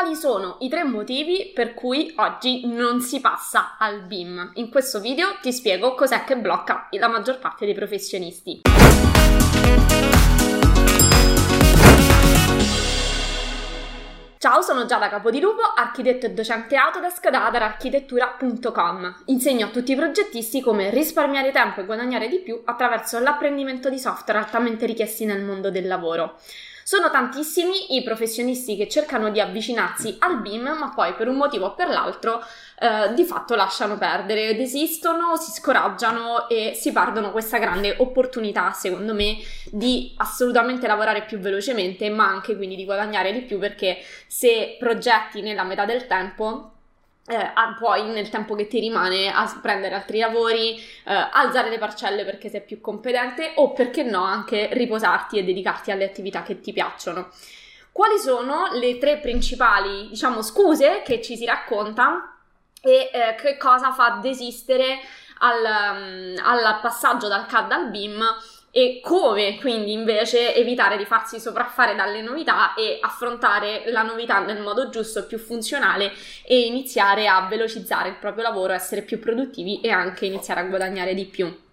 quali sono i tre motivi per cui oggi non si passa al BIM. In questo video ti spiego cos'è che blocca la maggior parte dei professionisti. Ciao, sono Giada Capodilupo, architetto e docente Autodesk da adararchitettura.com. Insegno a tutti i progettisti come risparmiare tempo e guadagnare di più attraverso l'apprendimento di software altamente richiesti nel mondo del lavoro. Sono tantissimi i professionisti che cercano di avvicinarsi al BIM, ma poi per un motivo o per l'altro eh, di fatto lasciano perdere, desistono, si scoraggiano e si perdono questa grande opportunità, secondo me, di assolutamente lavorare più velocemente, ma anche quindi di guadagnare di più perché se progetti nella metà del tempo eh, poi nel tempo che ti rimane prendere altri lavori, eh, alzare le parcelle perché sei più competente o perché no anche riposarti e dedicarti alle attività che ti piacciono. Quali sono le tre principali, diciamo, scuse che ci si racconta e eh, che cosa fa desistere al, um, al passaggio dal CAD al BIM e come quindi invece evitare di farsi sopraffare dalle novità e affrontare la novità nel modo giusto, più funzionale e iniziare a velocizzare il proprio lavoro, essere più produttivi e anche iniziare a guadagnare di più.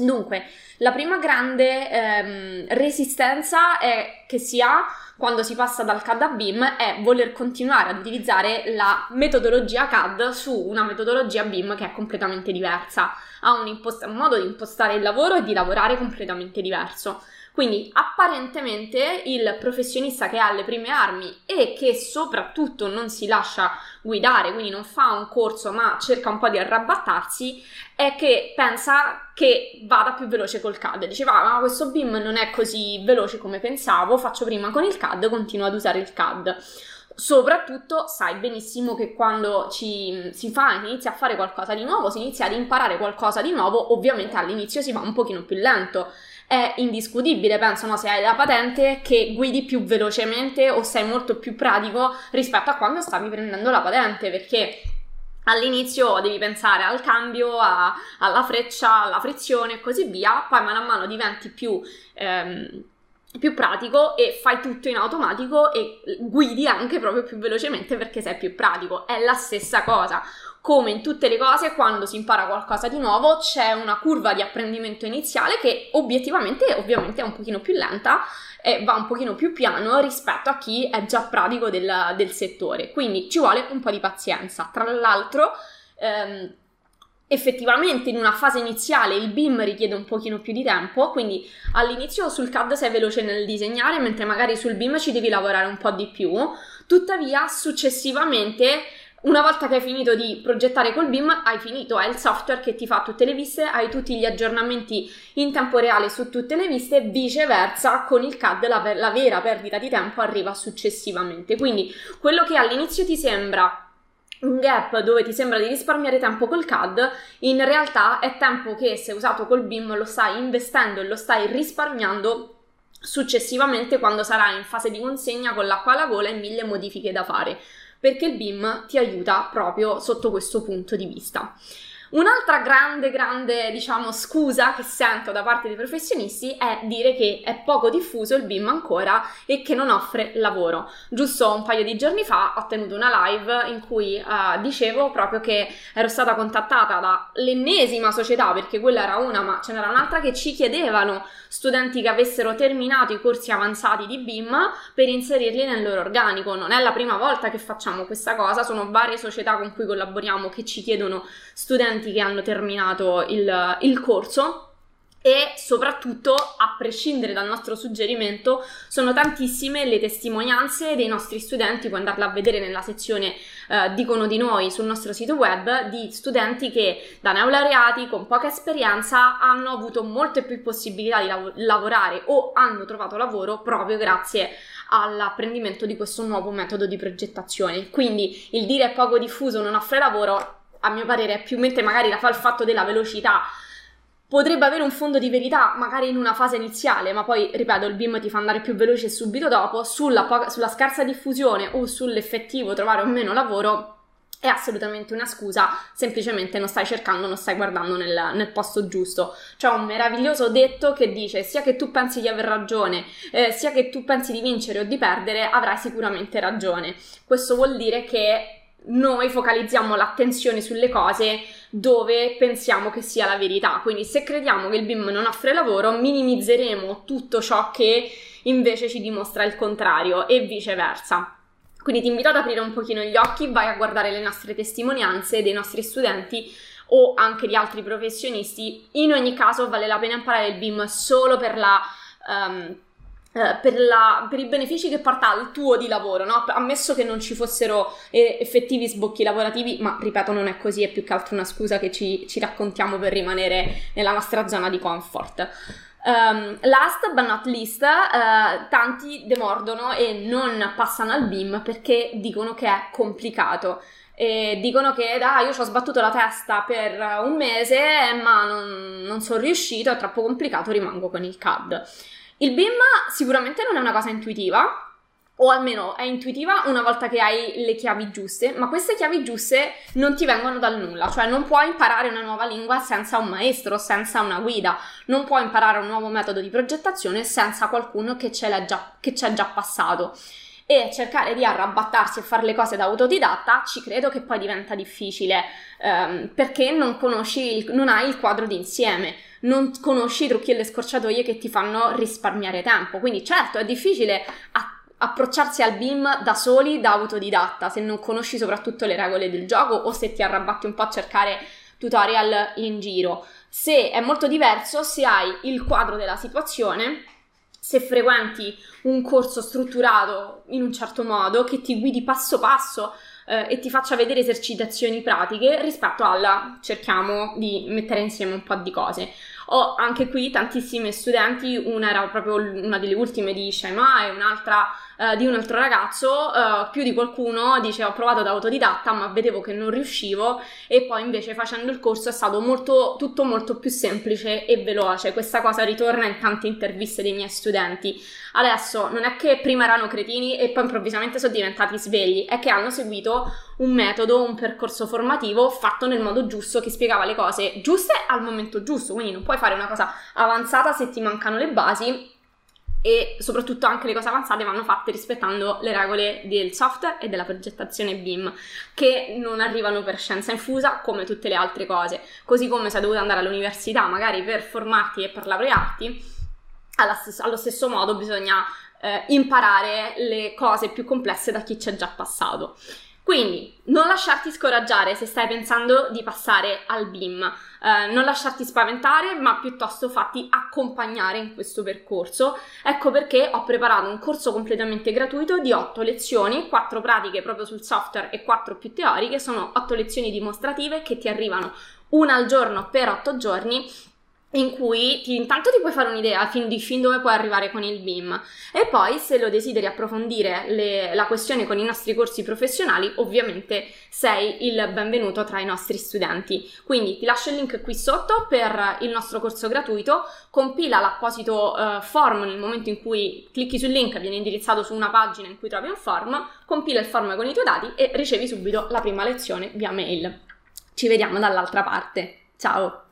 Dunque, la prima grande ehm, resistenza che si ha quando si passa dal CAD a BIM è voler continuare ad utilizzare la metodologia CAD su una metodologia BIM che è completamente diversa, ha un, impost- un modo di impostare il lavoro e di lavorare completamente diverso. Quindi apparentemente il professionista che ha le prime armi e che soprattutto non si lascia guidare, quindi non fa un corso ma cerca un po' di arrabattarsi, è che pensa che vada più veloce col CAD. Diceva, ah, ma questo BIM non è così veloce come pensavo, faccio prima con il CAD, continuo ad usare il CAD. Soprattutto sai benissimo che quando ci, si fa, inizia a fare qualcosa di nuovo, si inizia ad imparare qualcosa di nuovo, ovviamente all'inizio si va un pochino più lento è indiscutibile, penso, no? se hai la patente, che guidi più velocemente o sei molto più pratico rispetto a quando stavi prendendo la patente, perché all'inizio devi pensare al cambio, a, alla freccia, alla frizione e così via, poi mano a mano diventi più... Ehm, più pratico e fai tutto in automatico e guidi anche proprio più velocemente perché sei più pratico. È la stessa cosa come in tutte le cose, quando si impara qualcosa di nuovo, c'è una curva di apprendimento iniziale che obiettivamente ovviamente è un pochino più lenta e va un pochino più piano rispetto a chi è già pratico del, del settore. Quindi ci vuole un po' di pazienza. Tra l'altro, ehm, effettivamente in una fase iniziale il BIM richiede un pochino più di tempo, quindi all'inizio sul CAD sei veloce nel disegnare, mentre magari sul BIM ci devi lavorare un po' di più. Tuttavia, successivamente una volta che hai finito di progettare col BIM, hai finito, è il software che ti fa tutte le viste, hai tutti gli aggiornamenti in tempo reale su tutte le viste, viceversa con il CAD la, la vera perdita di tempo arriva successivamente. Quindi quello che all'inizio ti sembra un gap dove ti sembra di risparmiare tempo col CAD, in realtà è tempo che se usato col BIM lo stai investendo e lo stai risparmiando successivamente quando sarai in fase di consegna con l'acqua alla gola e mille modifiche da fare perché il BIM ti aiuta proprio sotto questo punto di vista. Un'altra grande, grande, diciamo, scusa che sento da parte dei professionisti è dire che è poco diffuso il BIM ancora e che non offre lavoro. Giusto un paio di giorni fa ho tenuto una live in cui uh, dicevo proprio che ero stata contattata dall'ennesima società, perché quella era una, ma ce n'era un'altra che ci chiedevano studenti che avessero terminato i corsi avanzati di BIM per inserirli nel loro organico. Non è la prima volta che facciamo questa cosa, sono varie società con cui collaboriamo che ci chiedono studenti studenti che hanno terminato il, il corso e soprattutto, a prescindere dal nostro suggerimento, sono tantissime le testimonianze dei nostri studenti, puoi andarla a vedere nella sezione eh, Dicono di noi sul nostro sito web, di studenti che da neolaureati con poca esperienza hanno avuto molte più possibilità di lav- lavorare o hanno trovato lavoro proprio grazie all'apprendimento di questo nuovo metodo di progettazione. Quindi il dire è poco diffuso, non offre lavoro, a mio parere è più mentre magari la fa il fatto della velocità potrebbe avere un fondo di verità magari in una fase iniziale, ma poi, ripeto, il BIM ti fa andare più veloce subito dopo, sulla, poca, sulla scarsa diffusione o sull'effettivo trovare o meno lavoro, è assolutamente una scusa, semplicemente non stai cercando, non stai guardando nel, nel, posto giusto. C'è un meraviglioso detto che dice sia che tu pensi di aver ragione, eh, sia che tu pensi di vincere o di perdere, avrai sicuramente ragione. Questo vuol dire che noi focalizziamo l'attenzione sulle cose dove pensiamo che sia la verità. Quindi se crediamo che il BIM non offre lavoro, minimizzeremo tutto ciò che invece ci dimostra il contrario e viceversa. Quindi ti invito ad aprire un pochino gli occhi, vai a guardare le nostre testimonianze dei nostri studenti o anche di altri professionisti. In ogni caso vale la pena imparare il BIM solo per la... Um, per, la, per, i benefici che porta al tuo di lavoro, no? ammesso che non ci fossero eh, effettivi sbocchi lavorativi, ma ripeto non è così, è più che altro una scusa che ci, ci raccontiamo per rimanere nella nostra zona di comfort. Um, last but not least, uh, tanti demordono e non passano al BIM perché dicono che è complicato. E dicono che dai, io ci ho sbattuto la testa per un mese, ma non, non sono riuscito, è troppo complicato, rimango con il CAD. Il BIM sicuramente non è una cosa intuitiva, o almeno è intuitiva una volta che hai le chiavi giuste, ma queste chiavi giuste non ti vengono dal nulla, cioè non puoi imparare una nuova lingua senza un maestro, senza una guida, non puoi imparare un nuovo metodo di progettazione senza qualcuno che ce l'ha già, che ci già passato. E cercare di arrabattarsi e fare le cose da autodidatta ci credo che poi diventa difficile ehm, perché non conosci, il, non hai il quadro d'insieme non conosci i trucchi e le scorciatoie che ti fanno risparmiare tempo. Quindi certo è difficile a- approcciarsi al BIM da soli, da autodidatta, se non conosci soprattutto le regole del gioco o se ti arrabatti un po' a cercare tutorial in giro. Se è molto diverso se hai il quadro della situazione, se frequenti un corso strutturato in un certo modo che ti guidi passo passo eh, e ti faccia vedere esercitazioni pratiche rispetto alla cerchiamo di mettere insieme un po' di cose. Ho anche qui tantissime studenti, una era proprio una delle ultime di Shaima e un'altra uh, di un altro ragazzo, uh, più di qualcuno dice ho provato da autodidatta ma vedevo che non riuscivo e poi invece facendo il corso è stato molto, tutto molto più semplice e veloce. Questa cosa ritorna in tante interviste dei miei studenti. Adesso non è che prima erano cretini e poi improvvisamente sono diventati svegli, è che hanno seguito un metodo, un percorso formativo fatto nel modo giusto che spiegava le cose giuste al momento giusto, quindi non puoi fare una cosa avanzata se ti mancano le basi e soprattutto anche le cose avanzate vanno fatte rispettando le regole del software e della progettazione BIM che non arrivano per scienza infusa come tutte le altre cose. Così come sei dovuto andare all'università magari per formarti e per laurearti allo stesso modo bisogna eh, imparare le cose più complesse da chi ci è già passato quindi non lasciarti scoraggiare se stai pensando di passare al BIM, eh, non lasciarti spaventare, ma piuttosto fatti accompagnare in questo percorso. Ecco perché ho preparato un corso completamente gratuito di 8 lezioni, 4 pratiche proprio sul software e 4 più teoriche, sono 8 lezioni dimostrative che ti arrivano una al giorno per 8 giorni in cui ti, intanto ti puoi fare un'idea fin di fin dove puoi arrivare con il BIM e poi se lo desideri approfondire le, la questione con i nostri corsi professionali ovviamente sei il benvenuto tra i nostri studenti. Quindi ti lascio il link qui sotto per il nostro corso gratuito. Compila l'apposito uh, form nel momento in cui clicchi sul link viene indirizzato su una pagina in cui trovi un form compila il form con i tuoi dati e ricevi subito la prima lezione via mail. Ci vediamo dall'altra parte. Ciao